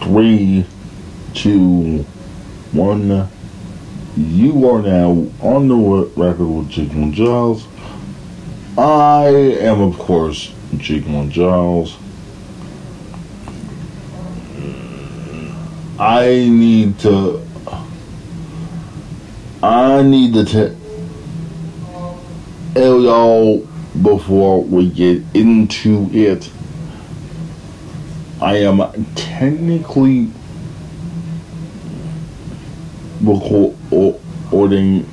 Three, two, one. You are now on the record with Jigman Giles. I am, of course, Jigman Giles. I need to. I need to tell y'all before we get into it. I am technically recording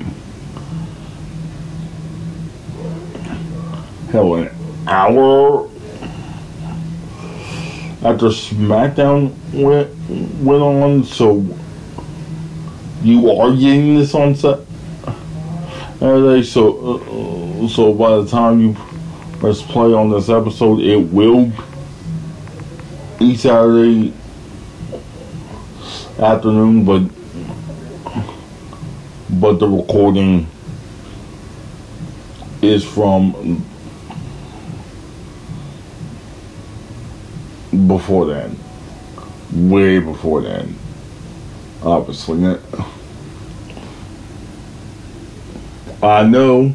hell an hour after SmackDown went went on, so you are getting this on set. Saturday, so uh, so by the time you press play on this episode, it will Saturday afternoon, but but the recording is from before then, way before then, obviously. I know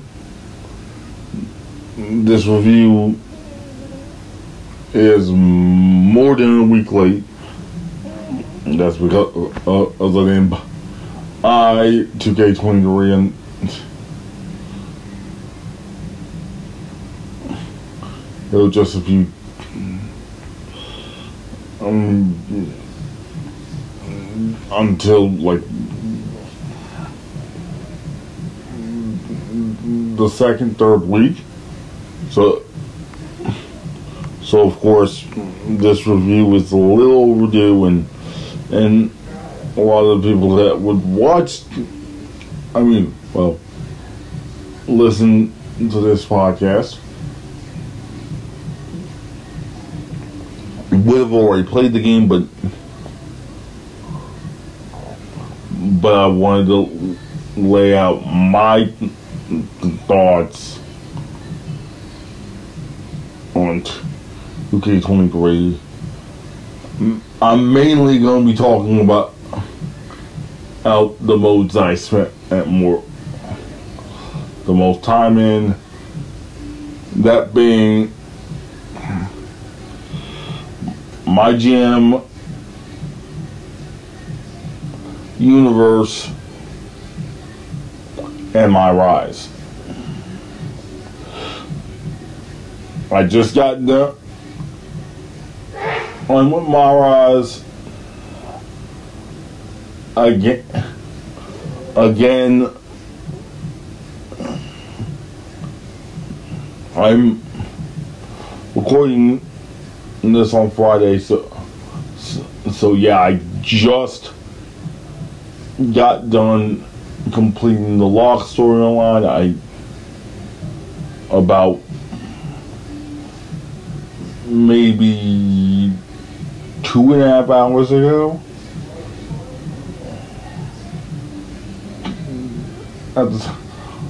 this review is more than a week late. That's because uh, other than I 2K23 and it was just a few um until like the second, third week. So, so of course, this review is a little overdue, and and a lot of the people that would watch, I mean, well, listen to this podcast would have already played the game, but but I wanted to lay out my thoughts on 2K23. I'm mainly going to be talking about out the modes I spent at more the most time in. That being my GM universe and my rise. I just got done on with my rise again. Again, I'm recording this on Friday, so so, yeah, I just got done completing the Lock storyline. I about maybe two and a half hours ago.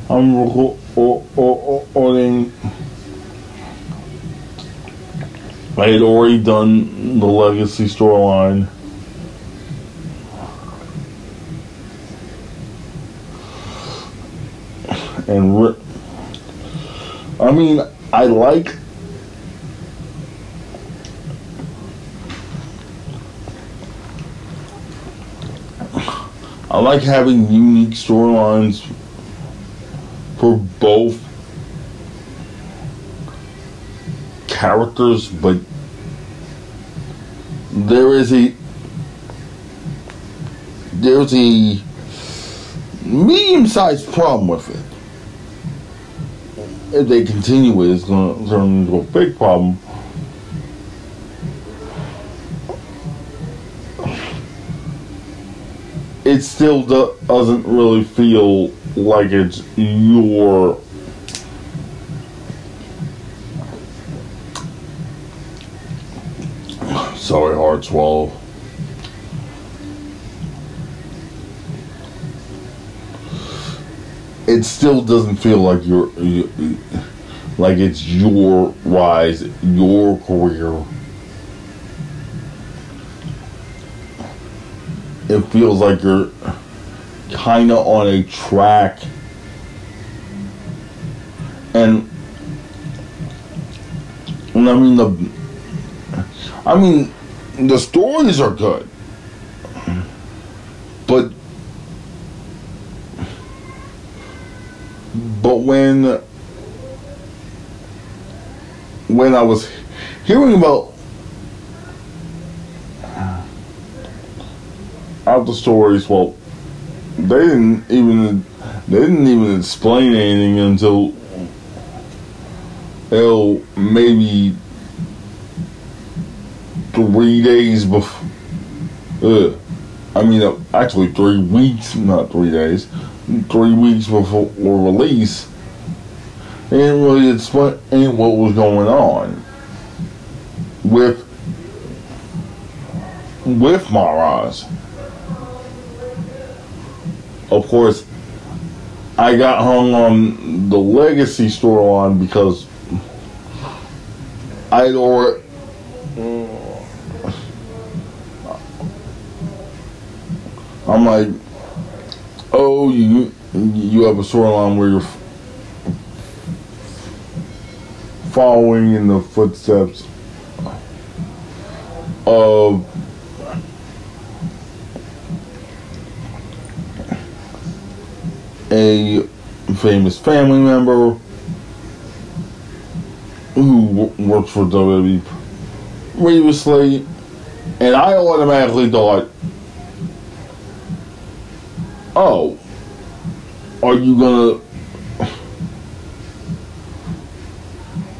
I'm recording. I had already done the Legacy storyline. and I mean, I like. Like having unique storylines for both characters, but there is a there's a medium-sized problem with it if they continue with it, it's going to turn into a big problem. It still do- doesn't really feel like it's your sorry hard swallow. it still doesn't feel like you're, you, like it's your rise, your career. It feels like you're kind of on a track. And and I mean the I mean the stories are good. But but when when I was hearing about out the stories, well, they didn't even they didn't even explain anything until oh maybe three days before. Uh, I mean, uh, actually three weeks, not three days, three weeks before release. They didn't really explain what was going on with with my rise. Of course, I got hung on the legacy storyline because I'd already. I'm like, oh, you you have a storyline where you're following in the footsteps of a famous family member who worked for WWE previously, and I automatically thought, oh, are you gonna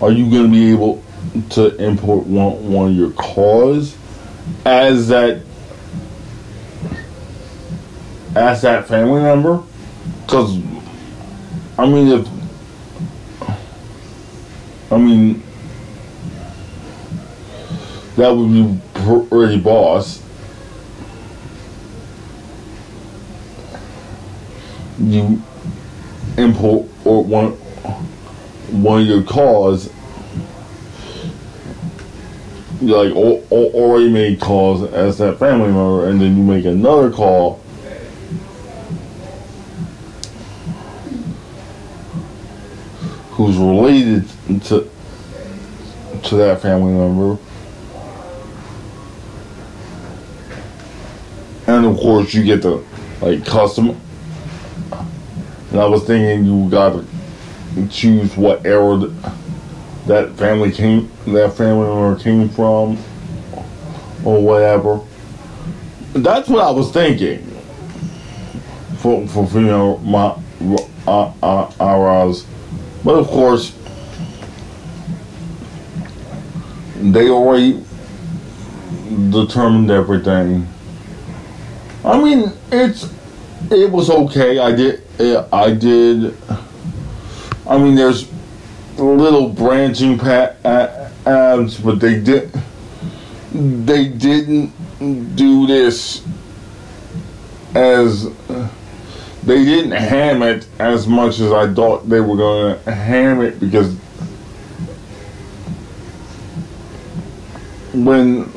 are you gonna be able to import one, one of your CAWs as that as that family member? Because I mean, if I mean that would be pretty boss. You import or one one of your CAWs like already made CAWs as that family member, and then you make another CAW. To to that family member, and of course you get the like custom. And I was thinking you got to choose what era that family came that family member came from or whatever. That's what I was thinking for for know my uh, uh, ours, but of course they already determined everything. I mean, it's it was okay. I did eh, I did. I mean, there's little branching paths, but they did they didn't do this as they didn't ham it as much as I thought they were to ham it because when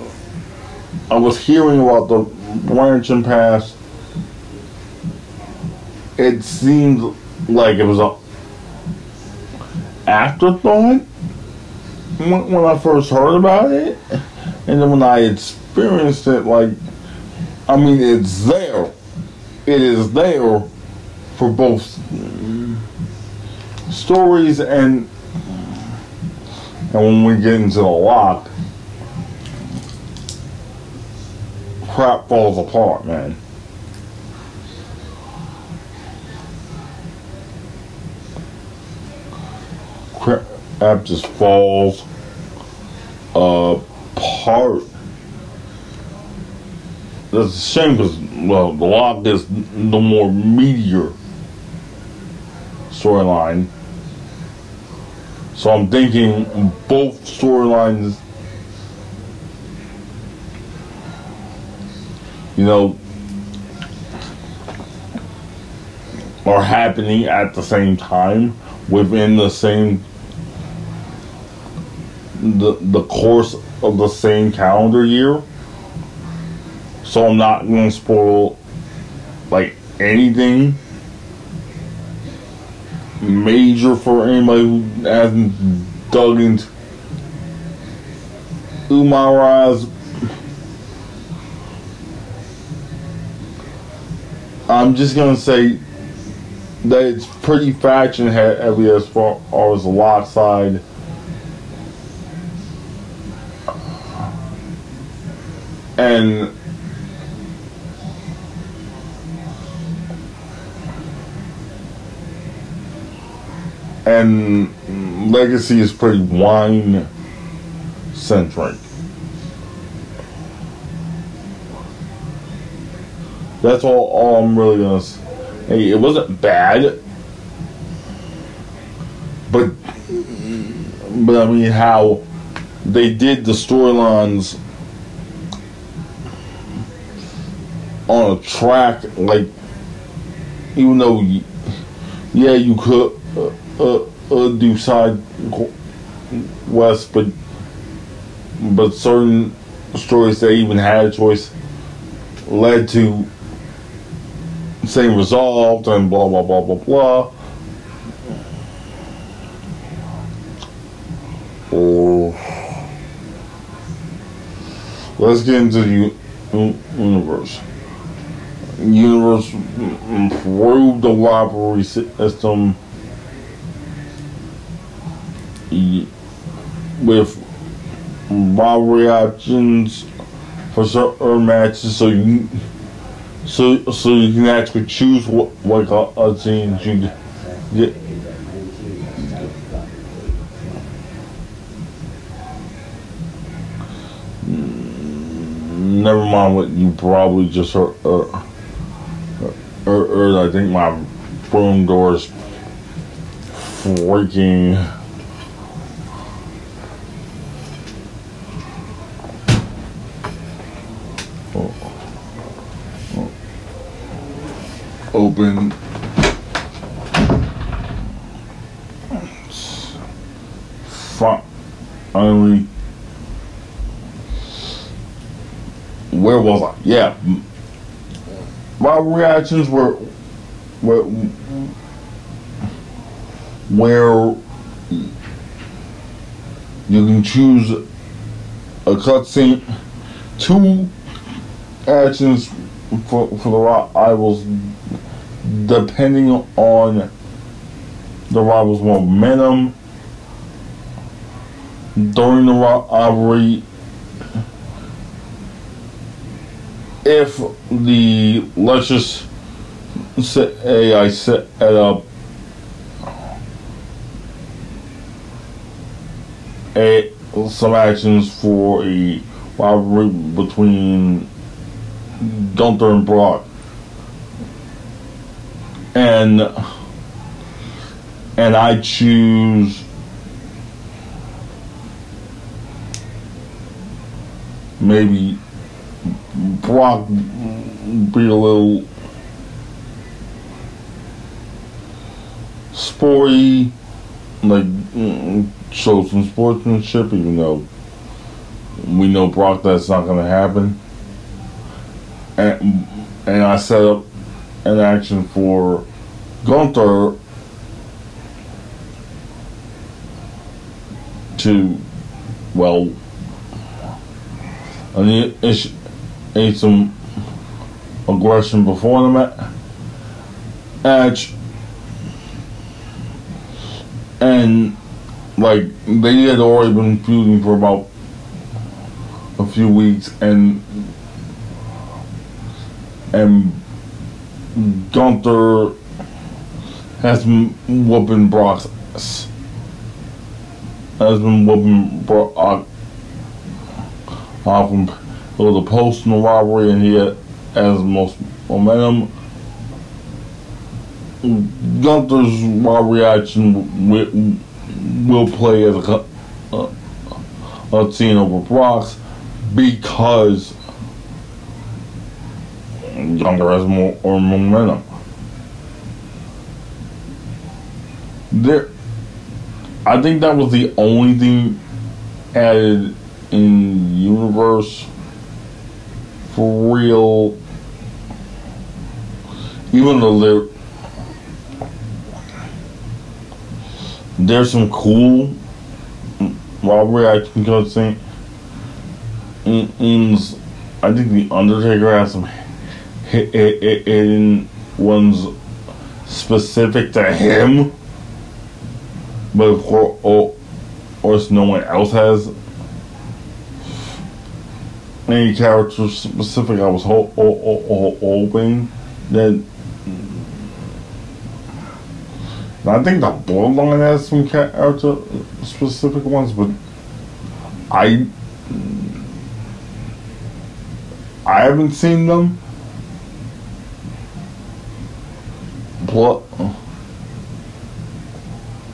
I was hearing about the branching Pass, it seemed like it was a afterthought when, when I first heard about it, and then when I experienced it, like, I mean, it's there. It is there for both stories and and when we get into the lock, crap falls apart, man. crap just falls apart. That's a shame because, well, the lock is the more meteor storyline. So I'm thinking both storylines, you know, are happening at the same time within the same the the course of the same calendar year. so I'm not gonna spoil like anything major for anybody who hasn't dug into Umara's. I'm just gonna say that it's pretty faction heavy as far as the lock side. And and Legacy is pretty wine centric. That's all, all I'm really gonna say. Hey, it wasn't bad, but but I mean how they did the storylines on a track like even though yeah you could uh, uh, uh, do side west, but but certain stories that even had a choice led to same result and blah blah blah blah blah. Oh, let's get into the universe. Universe improved the rivalry system with rivalry options for certain matches, so you so so you can actually choose what what uh, scenes you get. Never mind what you probably just heard. Uh, heard, heard I think my room door is freaking. open. Finally, where was I? Yeah, my reactions were were where you can choose a cutscene, two actions for for the rivals depending on the rival's momentum during the rivalry. If the let's just say I set up. A some actions for a rivalry between Gunther and Brock. And and I choose maybe Brock be a little sporty, like mm, show some sportsmanship, even though we know Brock that's not going to happen. And and I set up an action for Gunther to, well, need some aggression before the match. And, like, they had already been feuding for about a few weeks, and and Gunther has been whooping Brock's ass. Has been whooping Brock off. It was a post in the rivalry and he had, has most momentum. Gunther's rivalry action will, will play as a, a, a scene over Brock's because Gunther has more or momentum. There, I think that was the only thing added in universe real. Even though there there's some cool rivalry action cutscene. In, in, I think the Undertaker has some hidden ones specific to him, but of course, or, or no one else has any character specific. I was ho- ho- ho- hoping that. I think the Bloodline has some character specific ones, but I I haven't seen them. Plus,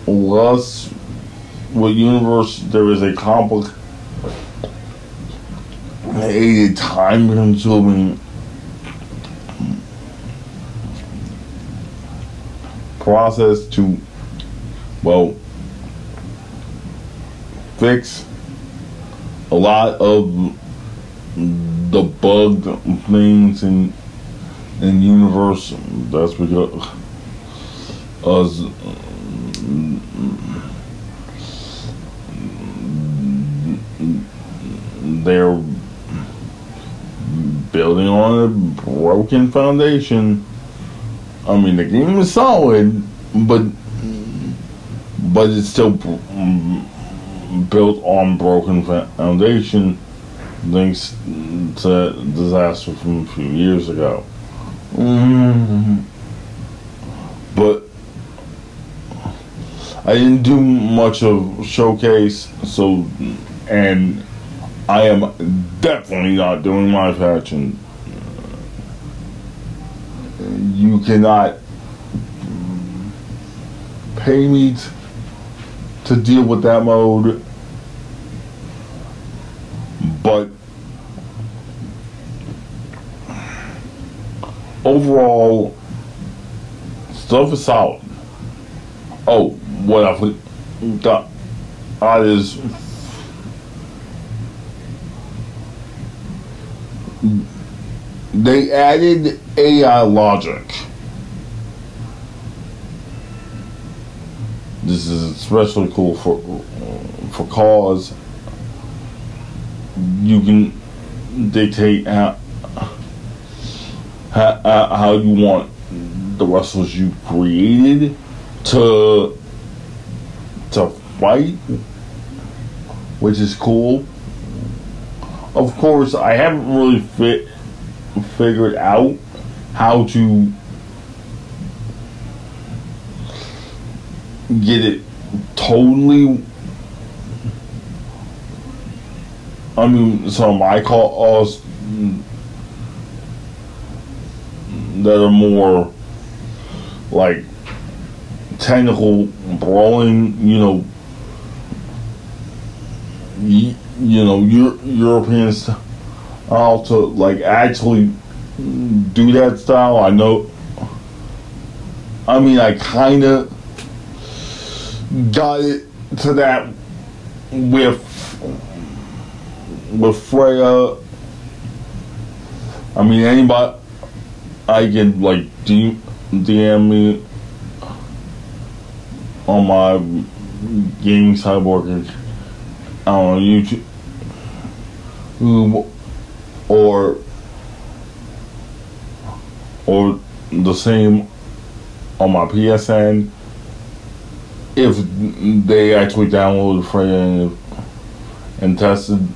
plus with universe, there is a complicated, time-consuming process to, well, fix a lot of the bugged things in in universe. That's because us they're building on a broken foundation. I mean, the game is solid, but but it's still built on broken foundation thanks to disaster from a few years ago. Mm-hmm. But I didn't do much of showcase, so and I am definitely not doing my faction. You cannot pay me t- to deal with that mode, but overall, stuff is solid. Oh, what I forgot is they added AI uh, logic. This is especially cool for for CAWs. You can dictate how how, uh, how you want the wrestlers you created to to fight, which is cool. Of course, I haven't really fit figured out how to get it totally. I mean, some I call uh, us that are more like technical brawling, you know, you, know, Euro- Europeans how to like actually do that style. I know. I mean, I kind of got it to that with with Freya. I mean, anybody I can like DM me on my gaming cyborg. Know YouTube. Or or the same on my PSN if they actually downloaded Freya and, and tested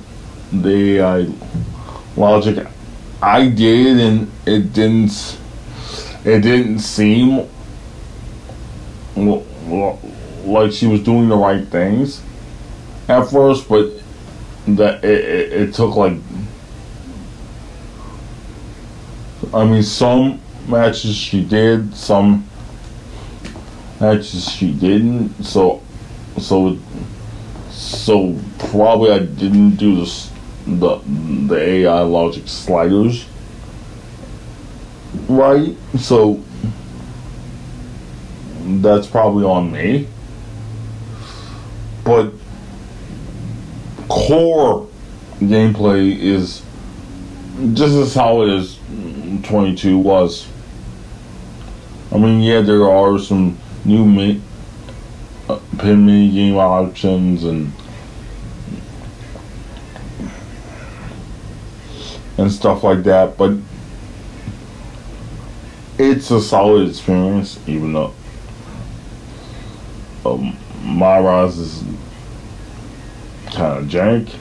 the AI logic. I did, and it didn't. It didn't seem like she was doing the right things at first, but that it, it, it took like I mean, some matches she did, some matches she didn't. So, so, so probably I didn't do this, the the AI logic sliders right. So that's probably on me. But core gameplay is just as how as 22 was. I mean, yeah, there are some new mi- uh, pin mini game options and and stuff like that, but it's a solid experience, even though um, my rise is kind of jank.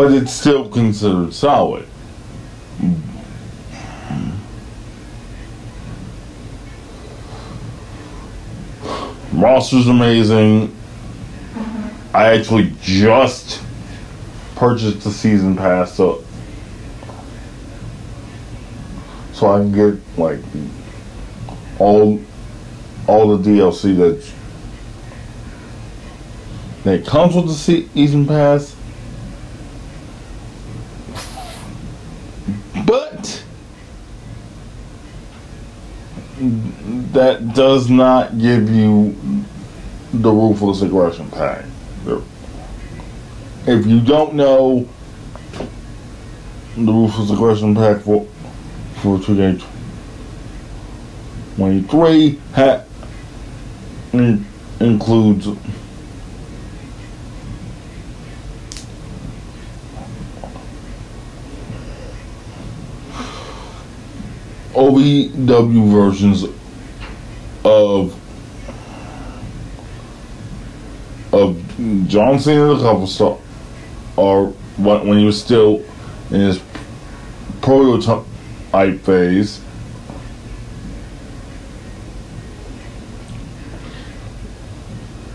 But it's still considered solid. Roster's amazing. I actually just purchased the season pass so so I can get like all all the DLC that that comes with the season pass. But that does not give you the ruthless aggression pack. If you don't know the ruthless aggression pack for for 2K23 ha- in- includes OVW versions of of John Cena the cover star or when he was still in his prototype phase.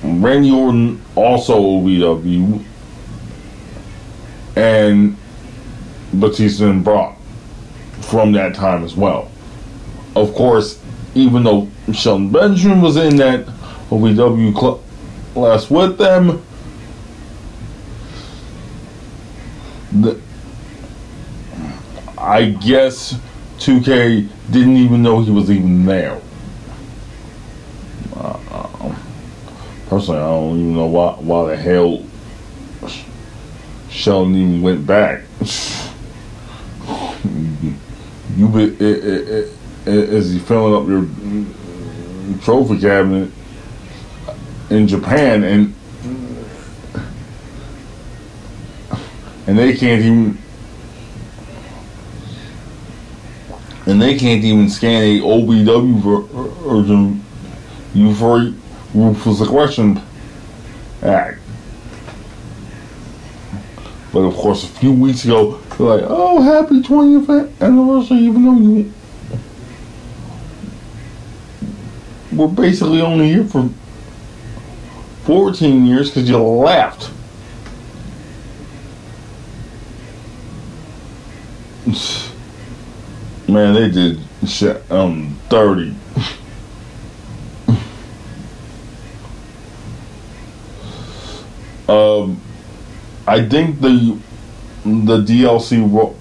Randy Orton also OVW and Batista and Brock from that time as well. Of course, even though Shelton Benjamin was in that OVW class with them, the, I guess 2K didn't even know he was even there. Uh, personally, I don't even know why why the hell Shelton even went back. you be, it, it, he filling up your trophy cabinet in Japan and and they can't even and they can't even scan a OVW version you for ruthless aggression act. But of course, a few weeks ago, they're like, "Oh, happy 20th anniversary!" Even though you were basically only here for 14 years because you left. Man, they did shit um 30. um, I think the the DLC roll,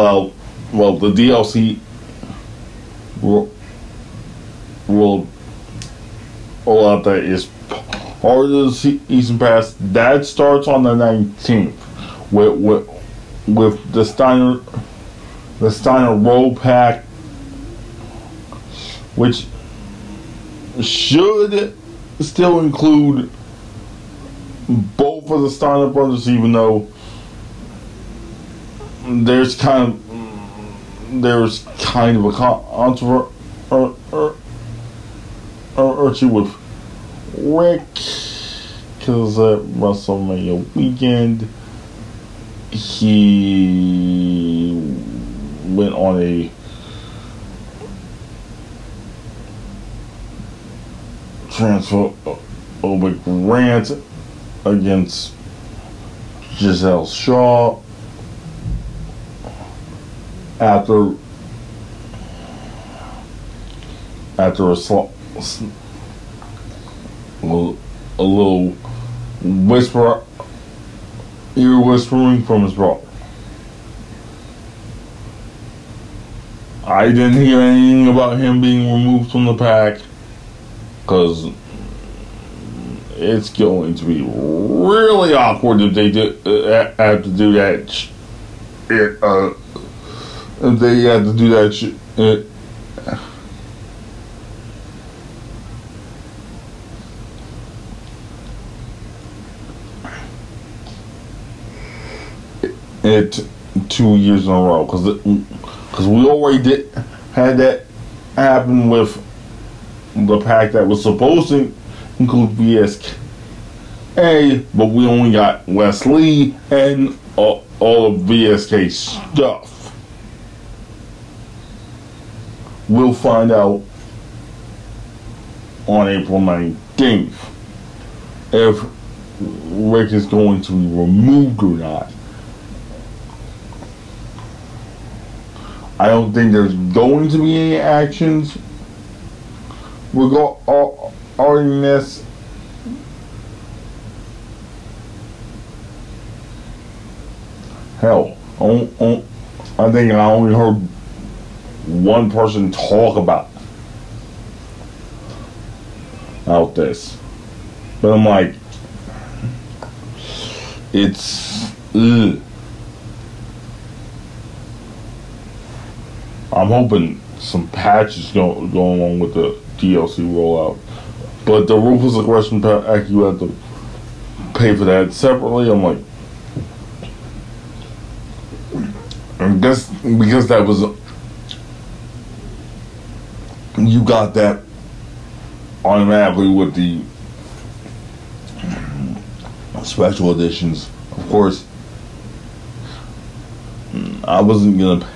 out. Well, the DLC roll, roll out that is part of the season pass that starts on the 19th with with with the Steiner the Steiner roll pack which should still include both of the Steiner brothers even though there's kind of there's kind of a controversy with Rick because at WrestleMania weekend he went on a transphobic rant against Giselle Shaw after after a, a little whisper ear whispering from his brother. I didn't hear anything about him being removed from the pack because it's going to be really awkward if they do, uh, have to do that. Sh- it, uh, if they have to do that. Sh- it, it two years in a row because because we already did had that happen with the pack that was supposed to include VSK, but we only got Wesley and all, all of VSK stuff. We'll find out on April 19th if Rick is going to be removed or not. I don't think there's going to be any actions regarding this. Hell, on, on, I think I only heard one person talk about out this, but I'm like, it's. Ugh. I'm hoping some patches go go along with the DLC rollout. But the ruthless aggression pack, you have to pay for that separately. I'm like, I guess because that was you got that automatically with the special editions. Of course, I wasn't gonna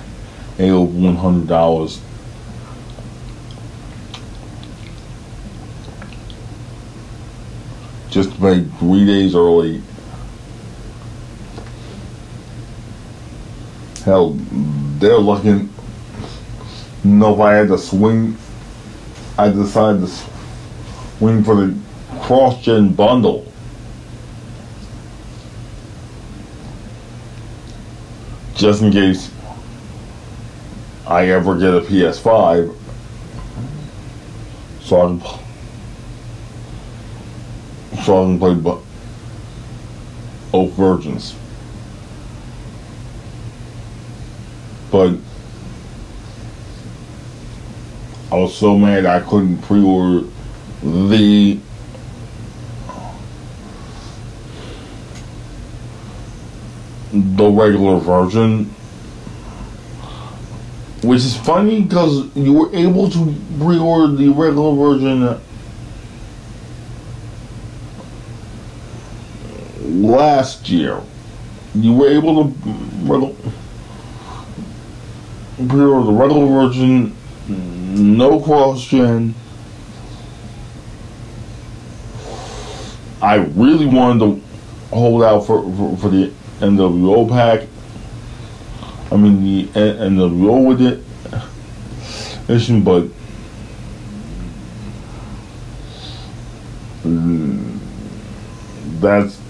pay over one hundred dollars just pay three days early. Hell, they're looking. You if I had to swing, I decided to swing for the cross-gen bundle. Just in case I ever get a PS5, so I can, so I can play bo- both versions. But I was so mad I couldn't pre-order the the regular version which is funny because you were able to pre-order the regular version last year you were able to pre-order the regular version no cross-gen I really wanted to hold out for, for, for the NWO pack. I mean the and the NWO with it edition, but that's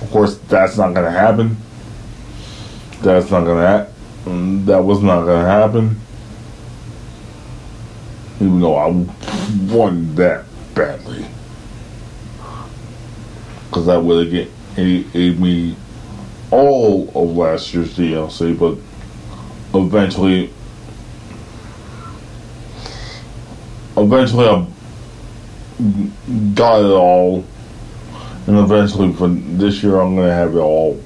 of course that's not gonna happen. That's not gonna ha- mm, that was not gonna happen. Even though I wanted that badly because that would have get gave me all of last year's DLC, but eventually, eventually I got it all, and eventually for this year I'm gonna have it all.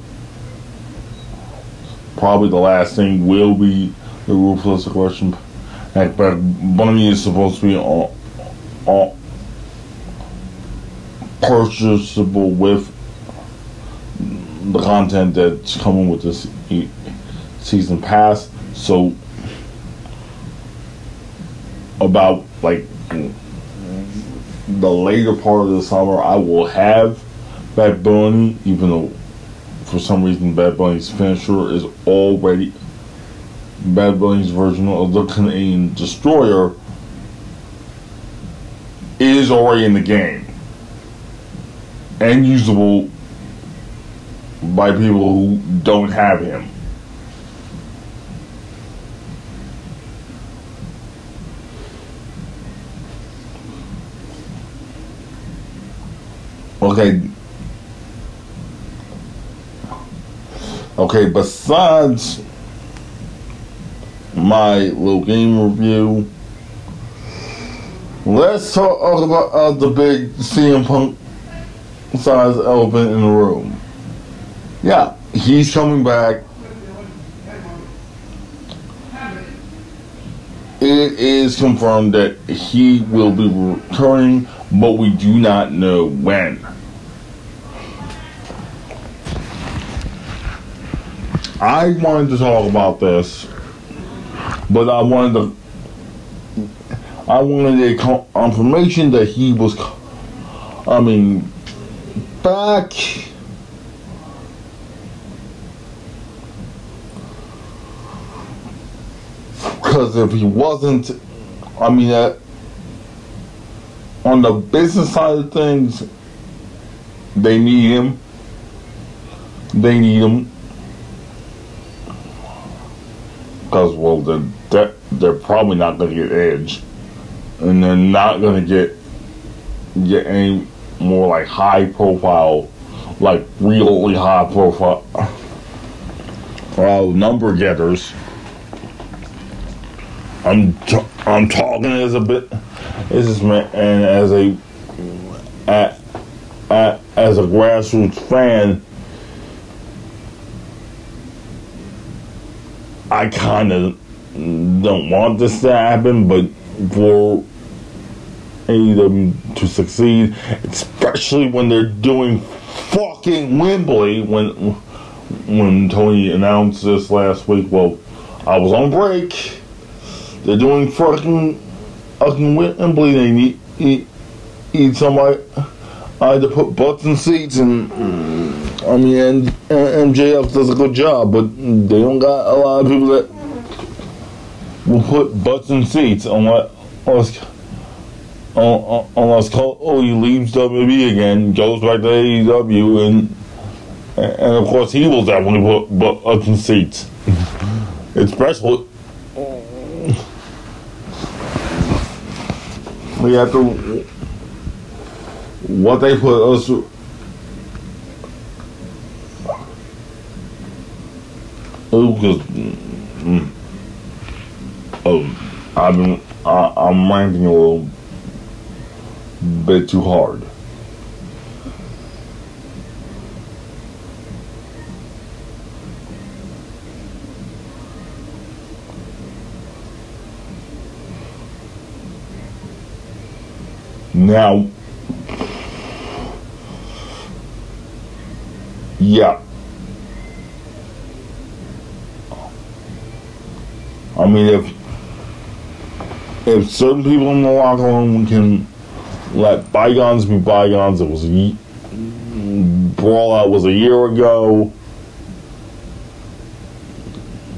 Probably the last thing will be the ruthless aggression pack, but Bunny is supposed to be on purchasable with the content that's coming with this season pass. So about like the later part of the summer, I will have Bad Bunny, even though for some reason Bad Bunny's finisher is already Bad Bunny's version of the Canadian Destroyer is already in the game and usable by people who don't have him. Okay. Okay, besides my little game review, let's talk about uh, the big CM Punk size elephant in the room. Yeah, he's coming back. It is confirmed that he will be returning, but we do not know when. I wanted to talk about this, but I wanted to. I wanted a confirmation that he was. I mean, back. Because if he wasn't, I mean, uh, on the business side of things, they need him. They need him because well, they're they're, they're probably not going to get Edge, and they're not going to get get any more like high profile, like really high profile, uh, number getters. I'm t- I'm talking as a bit, this is man, and as a, as a grassroots fan. I kind of don't want this to happen, but for AEW to succeed, especially when they're doing fucking Wembley, when when Tony announced this last week, well, I was on break. They're doing fucking fucking Wembley. They need need, need somebody to put butts in seats and. Mm, I mean, and, and MJF does a good job, but they don't got a lot of people that will put butts in seats unless unless, unless Cody oh, leaves WB again, goes back to AEW, and and of course he will definitely put butts in seats, especially. We have to what they put us Oh, because mm, oh, I've been I, I'm ranting a little bit too hard. Now, yeah. I mean, if if certain people in the locker room can let bygones be bygones, it was a brawl out was a year ago,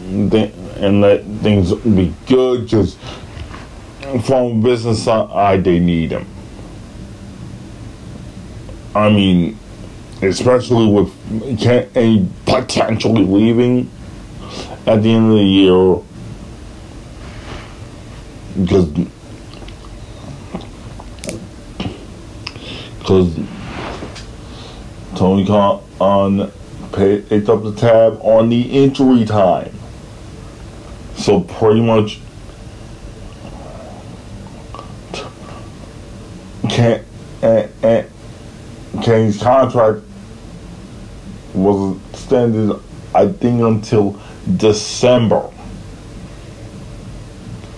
and let things be good because from a business side they need them. I mean, especially with any potentially leaving at the end of the year because because Tony Khan on picked up the tab on the injury time, so pretty much can and, and Kenny's contract was extended, I think, until December.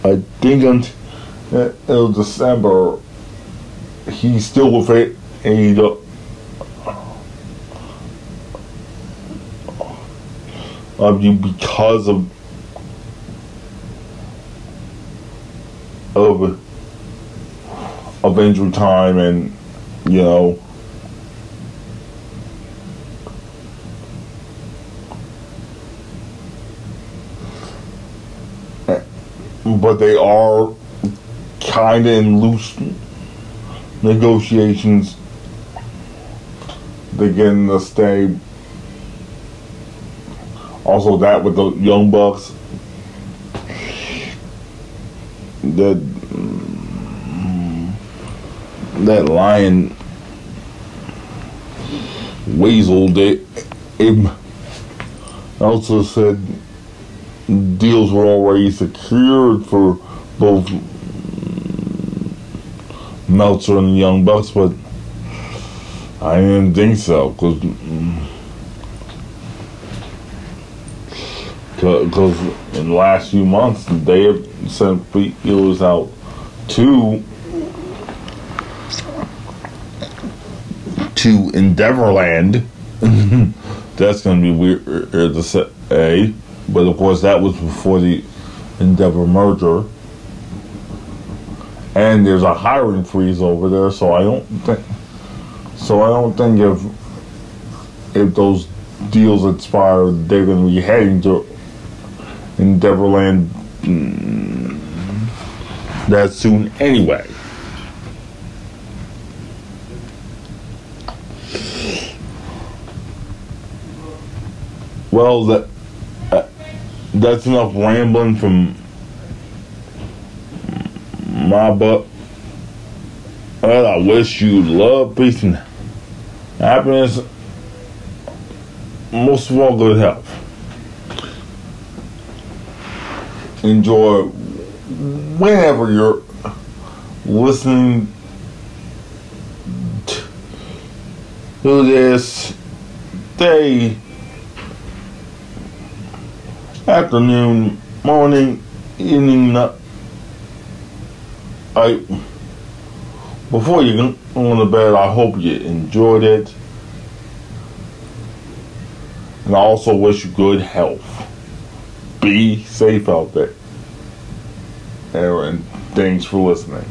I think until uh, December, he's still with it, and you uh, because of of of injury time and you know but they are kind of in loose negotiations. They're getting to stay. Also, that with the Young Bucks, that mm, that lion Weasel, they it also said deals were already secured for both Meltzer and Young Bucks, but I didn't think so because because mm, in the last few months they have sent feelers out to to Endeavorland. That's to be weird uh, to say, but of course that was before the Endeavor merger. And there's a hiring freeze over there, so I don't think. So I don't think if if those deals expire, they're going to be heading to Endeavorland mm, that soon anyway. Well, that that's enough rambling from my butt. Well, I wish you love, peace, and happiness. Most of all, good health. Enjoy whenever you're listening to this day, afternoon, morning, evening. I before you go to bed, I hope you enjoyed it. And I also wish you good health. Be safe out there. And thanks for listening.